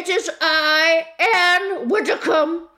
it is I, Anne Widdecombe.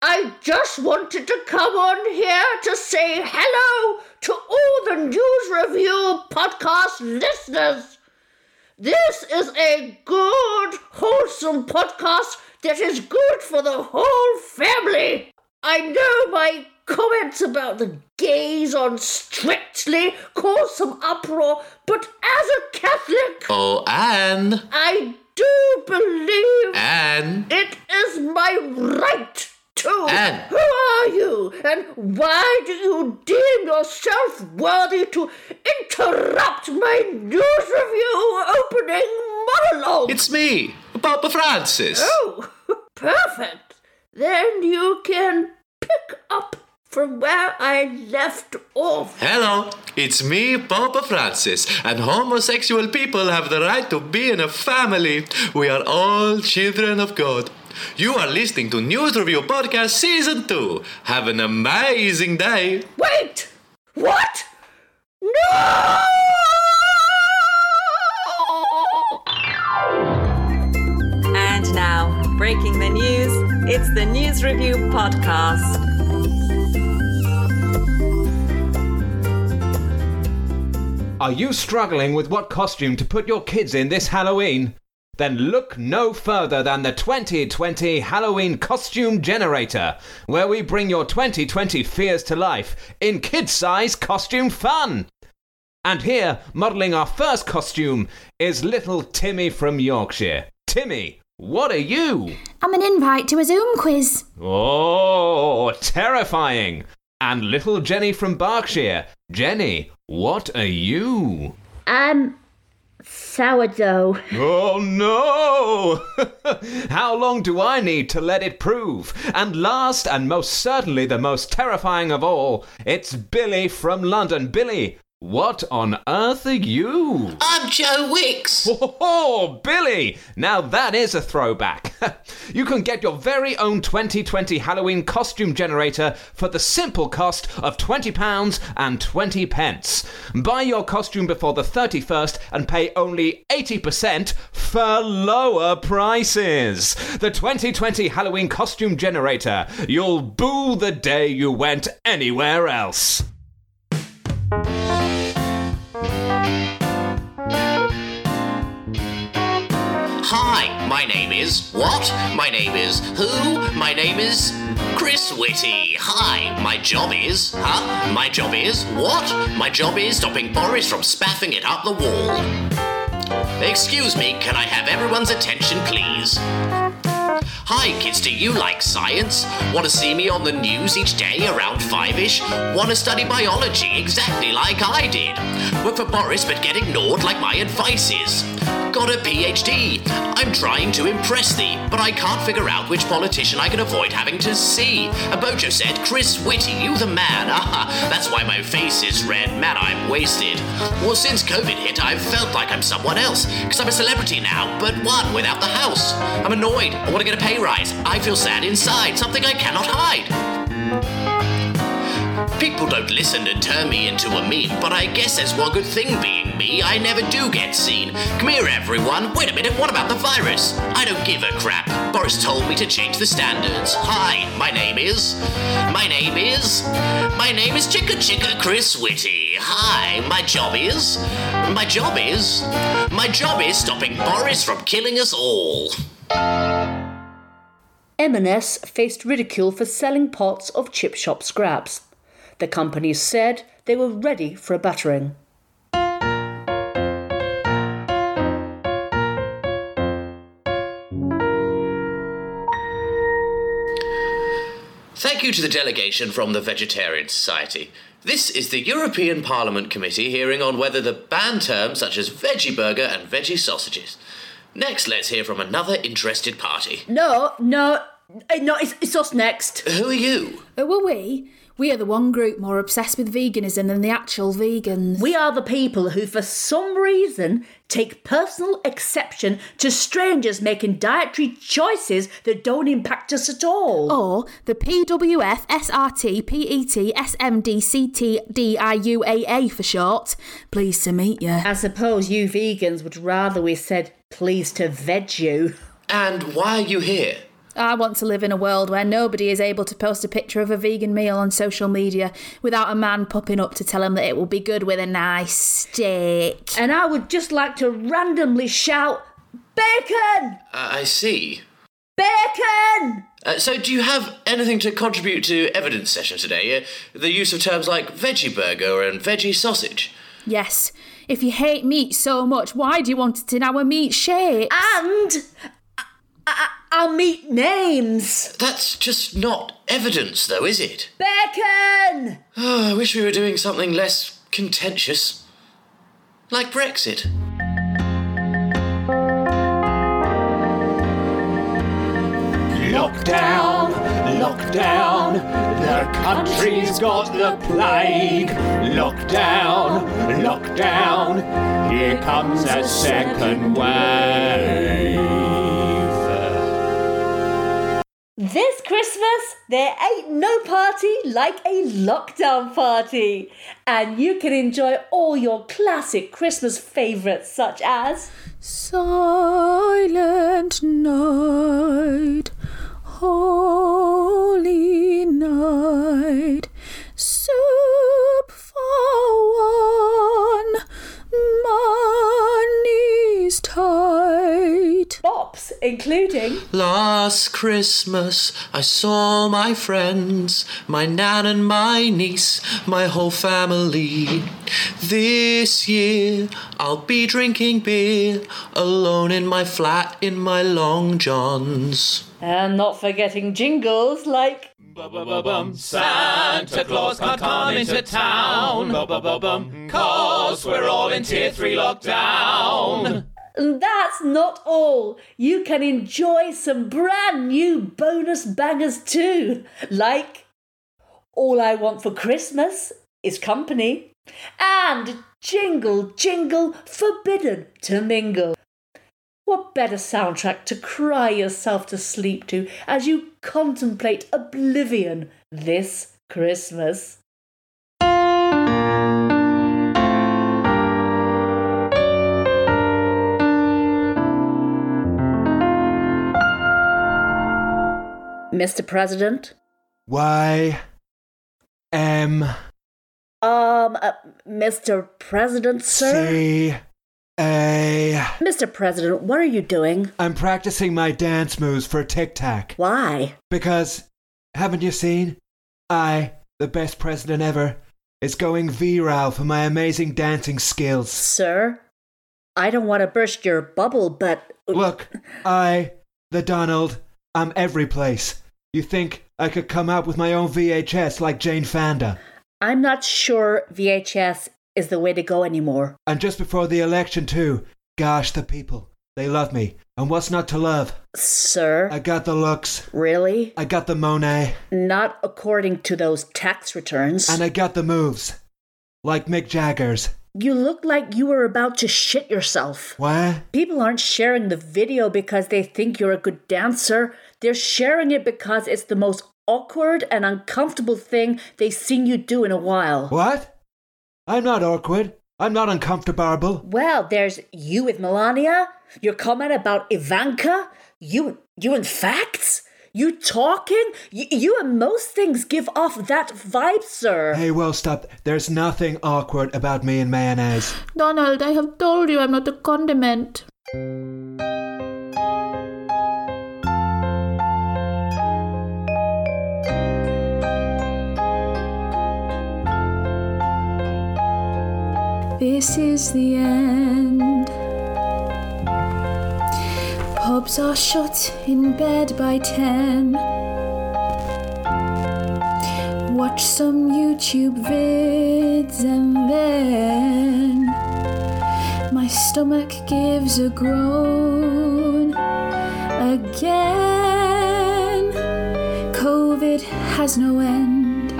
I just wanted to come on here to say hello to all the NewsRevue podcast listeners. This is a good, wholesome podcast that is good for the whole family. I know my comments about the gays on Strictly caused some uproar, but as a Catholic, Oh, Anne. I do believe Anne. it is my right to. Anne. Who are you, and why do you deem yourself worthy to interrupt my news review opening monologue? It's me, Papa Francis. Oh, perfect. Then you can pick up from where I left off. Hello, it's me, Papa Francis, and homosexual people have the right to be in a family. We are all children of God. You are listening to NewsRevue Podcast Season 2. Have an amazing day. Wait! What? No! And now, breaking the news, it's the NewsRevue Podcast. Are you struggling with what costume to put your kids in this Halloween? Then look no further than the 2020 Halloween Costume Generator, where we bring your 2020 fears to life in kid size costume fun. And here, modelling our first costume, is little Timmy from Yorkshire. Timmy, what are you? I'm an invite to a Zoom quiz. Oh, terrifying! And little Jenny from Berkshire. Jenny, what are you? I'm sourdough. Oh no! How long do I need to let it prove? And last, and most certainly the most terrifying of all, it's Billy from London. Billy, what on earth are you? I'm Joe Wicks. Oh, Billy! Now that is a throwback. you can get your very own 2020 Halloween costume generator for the simple cost of £20 and 20 pence. Buy your costume before the 31st and pay only 80% for lower prices. The 2020 Halloween costume generator. You'll boo the day you went anywhere else. Hi, my name is what? My name is who? My name is Chris Whitty. Hi, my job is huh? My job is what? My job is stopping Boris from spaffing it up the wall. Excuse me, can I have everyone's attention, please? Hi, kids, do you like science? Want to see me on the news each day around five ish? Want to study biology exactly like I did? Work for Boris but get ignored like my advice is. Got a PhD. I'm trying to impress thee, but I can't figure out which politician I can avoid having to see. A Bojo said, Chris Whitty, you the man. Aha, that's why my face is red. Man, I'm wasted. Well, since COVID hit, I've felt like I'm someone else, because I'm a celebrity now, but one without the house. I'm annoyed. I want to get a pay rise. I feel sad inside, something I cannot hide. People don't listen and turn me into a meme, but I guess there's one good thing being me. I never do get seen. Come here, everyone. Wait a minute, what about the virus? I don't give a crap. Boris told me to change the standards. Hi, my name is. My name is. My name is Chicka Chicka Chris Whitty. Hi, my job is. My job is. My job is stopping Boris from killing us all. M&S faced ridicule for selling pots of chip shop scraps. The company said they were ready for a battering. Thank you to the delegation from the Vegetarian Society. This is the European Parliament Committee hearing on whether the banned terms such as veggie burger and veggie sausages. Next, let's hear from another interested party. No, no, eh, no, it's, it's us next. Who are you? Who are we? We are the one group more obsessed with veganism than the actual vegans. We are the people who, for some reason, take personal exception to strangers making dietary choices that don't impact us at all. or the PWF SRT PET SMD CT DIUAA for short. Pleased to meet you. I suppose you vegans would rather we said pleased to veg you. And why are you here? I want to live in a world where nobody is able to post a picture of a vegan meal on social media without a man popping up to tell him that it will be good with a nice steak. And I would just like to randomly shout, Bacon! Uh, I see. Bacon! Uh, so, do you have anything to contribute to evidence session today? Uh, the use of terms like veggie burger and veggie sausage. Yes, if you hate meat so much, why do you want it in our meat shape? And I- I- our meat names. That's just not evidence, though, is it? Bacon! Oh, I wish we were doing something less contentious. Like Brexit. Lockdown, lockdown, the country's got the plague. Lockdown, lockdown, here comes a second wave. There ain't no party like a lockdown party. And you can enjoy all your classic Christmas favourites, such as Silent night, holy night, soup for one, money's tight. bops, including Last Christmas, I saw my friends, my nan and my niece, my whole family. This year, I'll be drinking beer, alone in my flat in my long johns. And not forgetting jingles like Santa Claus can't come into town. Bum, Cause we're all in tier 3 lockdown. And that's not all. You can enjoy some brand new bonus bangers too, like All I Want for Christmas is Company and Jingle Jingle Forbidden to Mingle. What better soundtrack to cry yourself to sleep to as you contemplate oblivion this Christmas? Mr. President? Y M Um, uh, Mr. President, sir? C A. Mr. President, what are you doing? I'm practicing my dance moves for TikTok. Why? Because, haven't you seen? I, the best president ever, is going viral for my amazing dancing skills. Sir? I don't want to burst your bubble, but. Uh, Look, I, the Donald, I'm every place. You think I could come out with my own VHS like Jane Fonda? I'm not sure VHS is the way to go anymore. And just before the election, too. Gosh, the people. They love me. And what's not to love? Sir? I got the looks. really? I got the Monet. Not according to those tax returns. And I got the moves. Like Mick Jagger's. you look like you were about to shit yourself. What? People aren't sharing the video because they think you're a good dancer. They're sharing it because it's the most awkward and uncomfortable thing they've seen you do in a while. What? I'm not awkward. I'm not uncomfortable. Well, there's you with Melania, your comment about Ivanka, you you in facts, you talking, you, you and most things give off that vibe, sir. Hey, well, stop. There's nothing awkward about me and mayonnaise. Donald, I have told you I'm not a condiment. This is the end. Pubs are shut in bed by ten. Watch some YouTube vids and then my stomach gives a groan again. COVID has no end.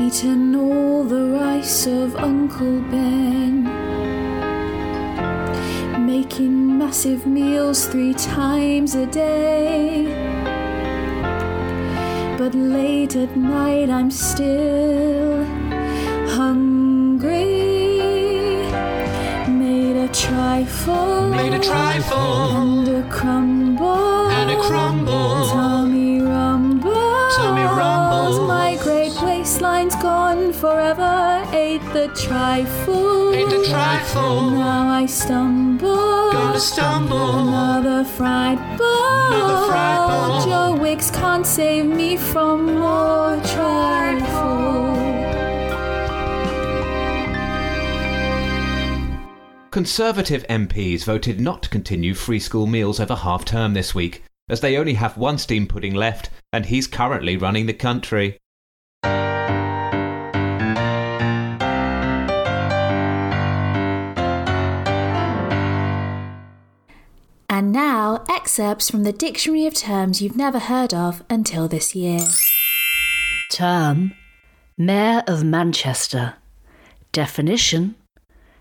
Eaten of Uncle Ben. Making massive meals three times a day. But late at night I'm still hungry. Made a trifle. Made a trifle And a crumble. and a crumble. Tummy rumble. Tummy rumble. My great waistline's gone forever. Ate the trifle. Ate the trifle. Now I stumble. Gonna stumble. Another fried ball. Another fried ball. Joe Wicks can't save me from more trifle. Conservative MPs voted not to continue free school meals over half term this week, as they only have one steam pudding left, and he's currently running the country. Excerpts from the Dictionary of Terms You've Never Heard of Until This Year. Term Mayor of Manchester. Definition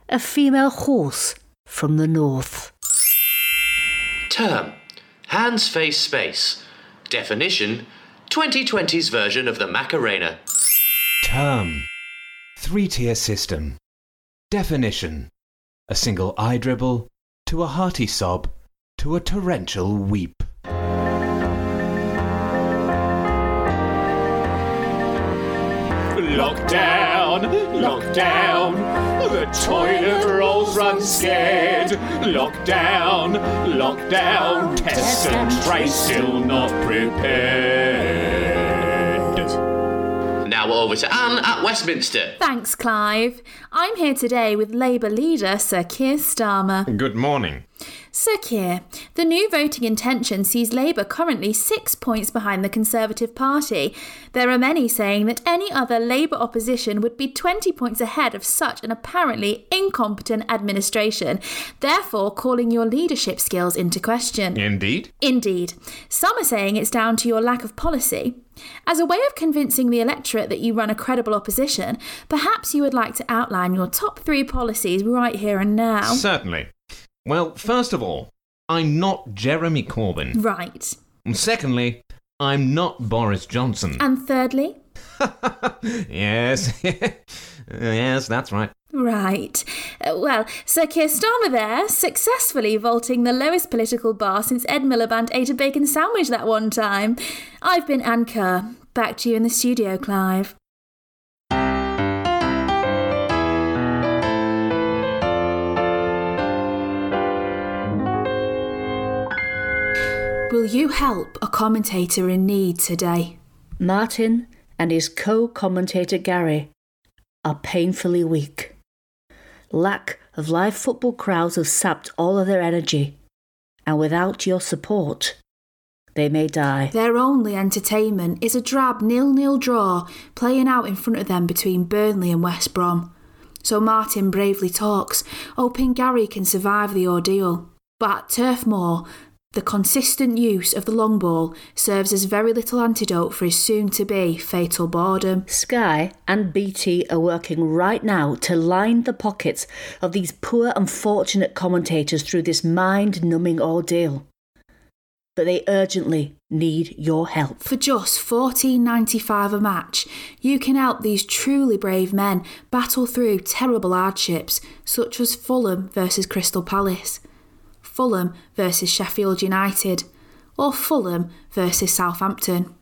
A female horse from the north. Term Hands, face, space. Definition 2020's version of the Macarena. Term. Three tier system. Definition. A single eye dribble, to a hearty sob, to a torrential weep. Lockdown, lockdown, the toilet rolls run scared. Lockdown, lockdown, test and trace still not prepared. Now we're over to Anne at Westminster. Thanks, Clive. I'm here today with Labour leader Sir Keir Starmer. Good morning. Sir Keir, the new voting intention sees Labour currently six points behind the Conservative Party. There are many saying that any other Labour opposition would be 20 points ahead of such an apparently incompetent administration, therefore calling your leadership skills into question. Indeed. Indeed. Some are saying it's down to your lack of policy. As a way of convincing the electorate that you run a credible opposition, perhaps you would like to outline your top three policies right here and now. Certainly. Well, first of all, I'm not Jeremy Corbyn. Right. And Secondly, I'm not Boris Johnson. And thirdly? yes. yes, that's right. Right. Uh, well, Sir Keir Starmer there, successfully vaulting the lowest political bar since Ed Miliband ate a bacon sandwich that one time. I've been Anne Kerr. Back to you in the studio, Clive. Will you help a commentator in need today? Martin and his co commentator Gary are painfully weak. Lack of live football crowds have sapped all of their energy, and without your support, they may die. Their only entertainment is a drab nil-nil draw playing out in front of them between Burnley and West Brom. So Martin bravely talks, hoping Gary can survive the ordeal. But at Turf Moor, the consistent use of the long ball serves as very little antidote for his soon-to-be fatal boredom. Sky and BT are working right now to line the pockets of these poor, unfortunate commentators through this mind numbing ordeal. But they urgently need your help. For just $14.95 a match, you can help these truly brave men battle through terrible hardships, such as Fulham versus Crystal Palace, Fulham versus Sheffield United, or Fulham versus Southampton.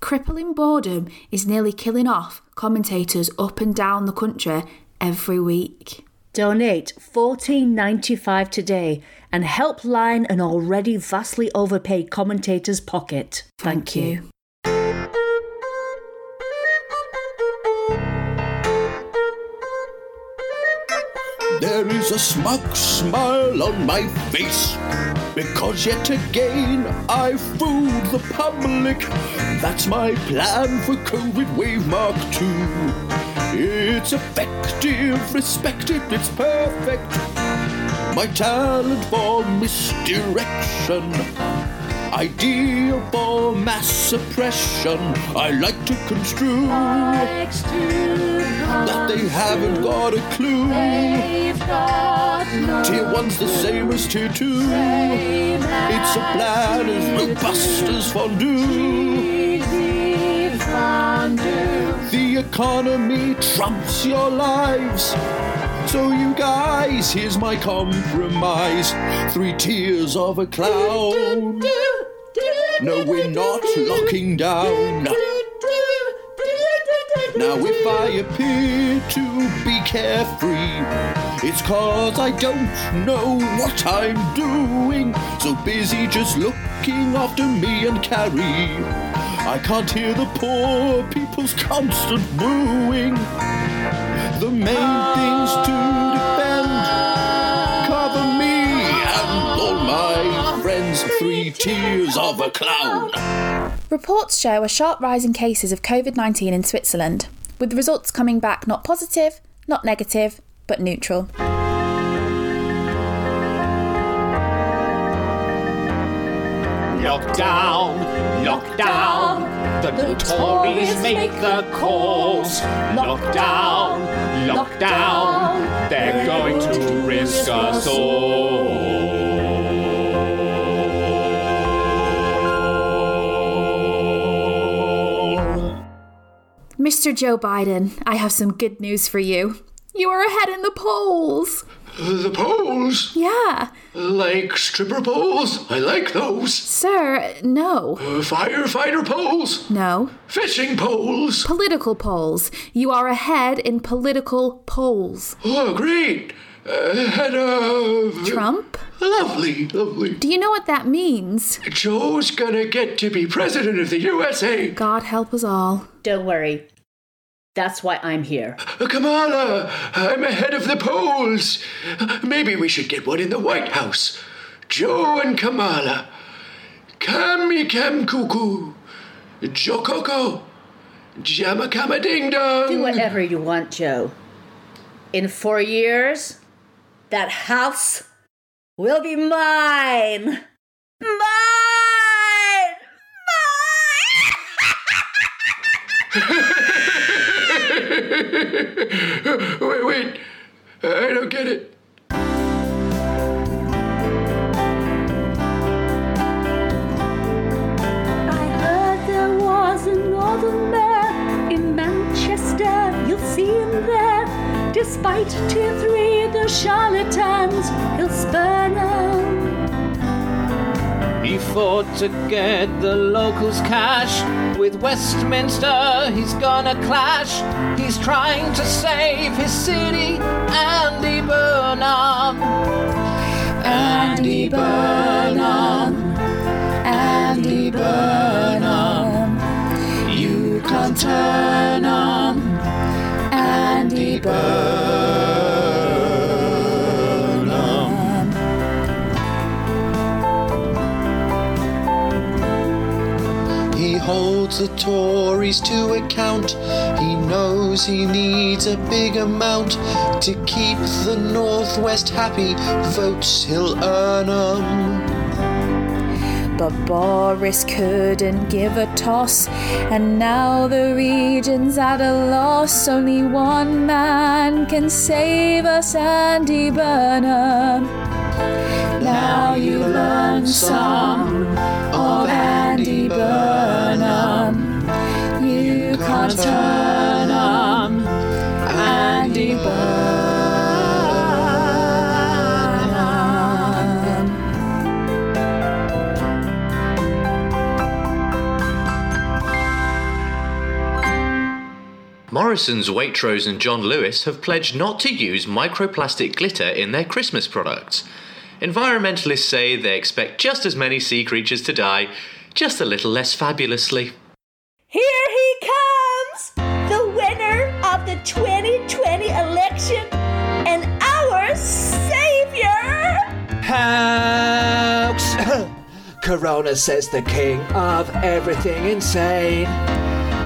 Crippling boredom is nearly killing off commentators up and down the country every week. Donate $14.95 today and help line an already vastly overpaid commentator's pocket. Thank, you. There is a smug smile on my face because yet again I fooled the public. That's my plan for COVID Wave Mark 2. It's effective, respected, it's perfect. My talent for misdirection. Idea for mass suppression. I like to construe that they haven't got a clue. Tier one's the same as tier two. It's a plan as robust as fondue. The economy trumps your lives. So, you guys, here's my compromise three tiers of a clown. No, we're not locking down. Now, if I appear to be carefree, it's cause I don't know what I'm doing. So busy just looking after me and Carrie. I can't hear the poor people's constant booing. The main things to defend cover me and all my friends. Three tears of a clown. Reports show a sharp rise in cases of COVID 19 in Switzerland, with the results coming back not positive, not negative, but neutral. Lockdown, lockdown. The Tories make the calls. Lockdown, lockdown. They're going to risk us all. Mr. Joe Biden, I have some good news for you. You are ahead in the polls. The polls? Yeah. Like stripper poles? I like those. Sir, no. Uh, firefighter poles? No. Fishing poles? Political polls. You are ahead in political polls. Oh, great. Ahead of. Trump? Lovely, lovely. Do you know what that means? Joe's gonna get to be president of the USA. God help us all. Don't worry. That's why I'm here. Kamala, I'm ahead of the polls. Maybe we should get one in the White House. Joe and Kamala. Kami Kam Cuckoo. Jokoko. Jamakama Ding Dong. Do whatever you want, Joe. In four years, that house will be mine. Mine! wait, wait. I don't get it. I heard there was another mayor in Manchester. You'll see him there. Despite tier three, the charlatans, he'll spurn 'em. He fought to get the locals cash. With Westminster, he's gonna clash. He's trying to save his city, Andy Burnham. Andy Burnham. Andy Burnham. You can't turn on Andy Burnham. The Tories to account. He knows he needs a big amount to keep the Northwest happy. Votes he'll earn 'em. But Boris couldn't give a toss, and now the region's at a loss. Only one man can save us, Andy Burnham. Now you learn some of Andy Burnham. You can't Andy Burnham. Morrison's, Waitrose, and John Lewis have pledged not to use microplastic glitter in their Christmas products. Environmentalists say they expect just as many sea creatures to die, just a little less fabulously. Here he comes, the winner the 2020 election and our savior. Hoax! Corona says the king of everything insane.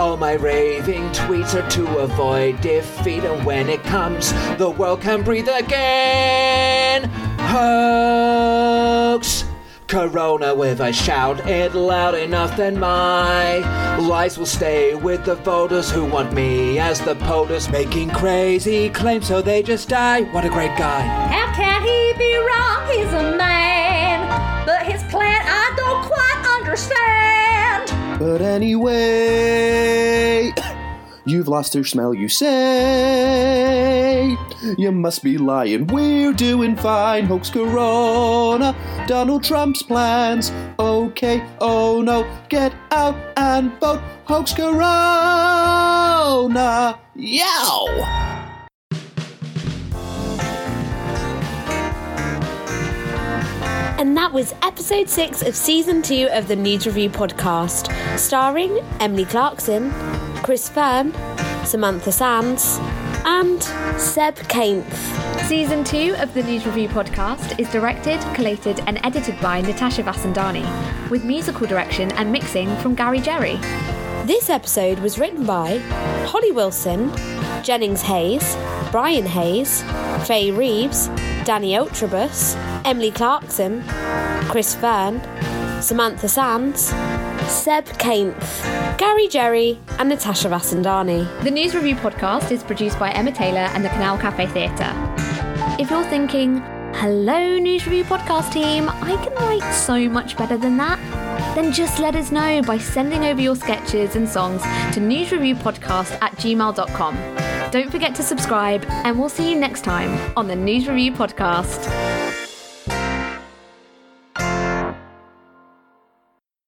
All my raving tweets are to avoid defeat, and when it comes, the world can breathe again. Hoax! Corona with a shout it loud enough, then my lies will stay with the voters who want me as the POTUS, making crazy claims so they just die. What a great guy. How can he be wrong? He's a man. But his plan I don't quite understand. But anyway, you've lost your smell, you say. You must be lying. We're doing fine. Hoax Corona. Donald Trump's plans. Okay, oh no. Get out and vote. Hoax Corona. Yow! And that was episode six of season two of the NewsRevue podcast, starring Emily Clarkson, Chris Fearn, Samantha Sanns, and Seb Kainth. Season 2 of the NewsRevue podcast is directed, collated, and edited by Natasha Vasandani, with musical direction and mixing from Gary Jerry. This episode was written by Hollie Wilson, Jennings Heyes, Brian Heyes, Faye Reeves, Danny Antrobus, Emily Clarkson, Chris Fearn, Samantha Sanns, Seb Kainth, Gary Jerry, and Natasha Vasandani. The NewsRevue podcast is produced by Emma Taylor and the Canal Cafe Theatre. If you're thinking, hello, NewsRevue podcast team, I can write so much better than that, then just let us know by sending over your sketches and songs to newsrevuepodcast at gmail.com. Don't forget to subscribe, and we'll see you next time on the NewsRevue podcast.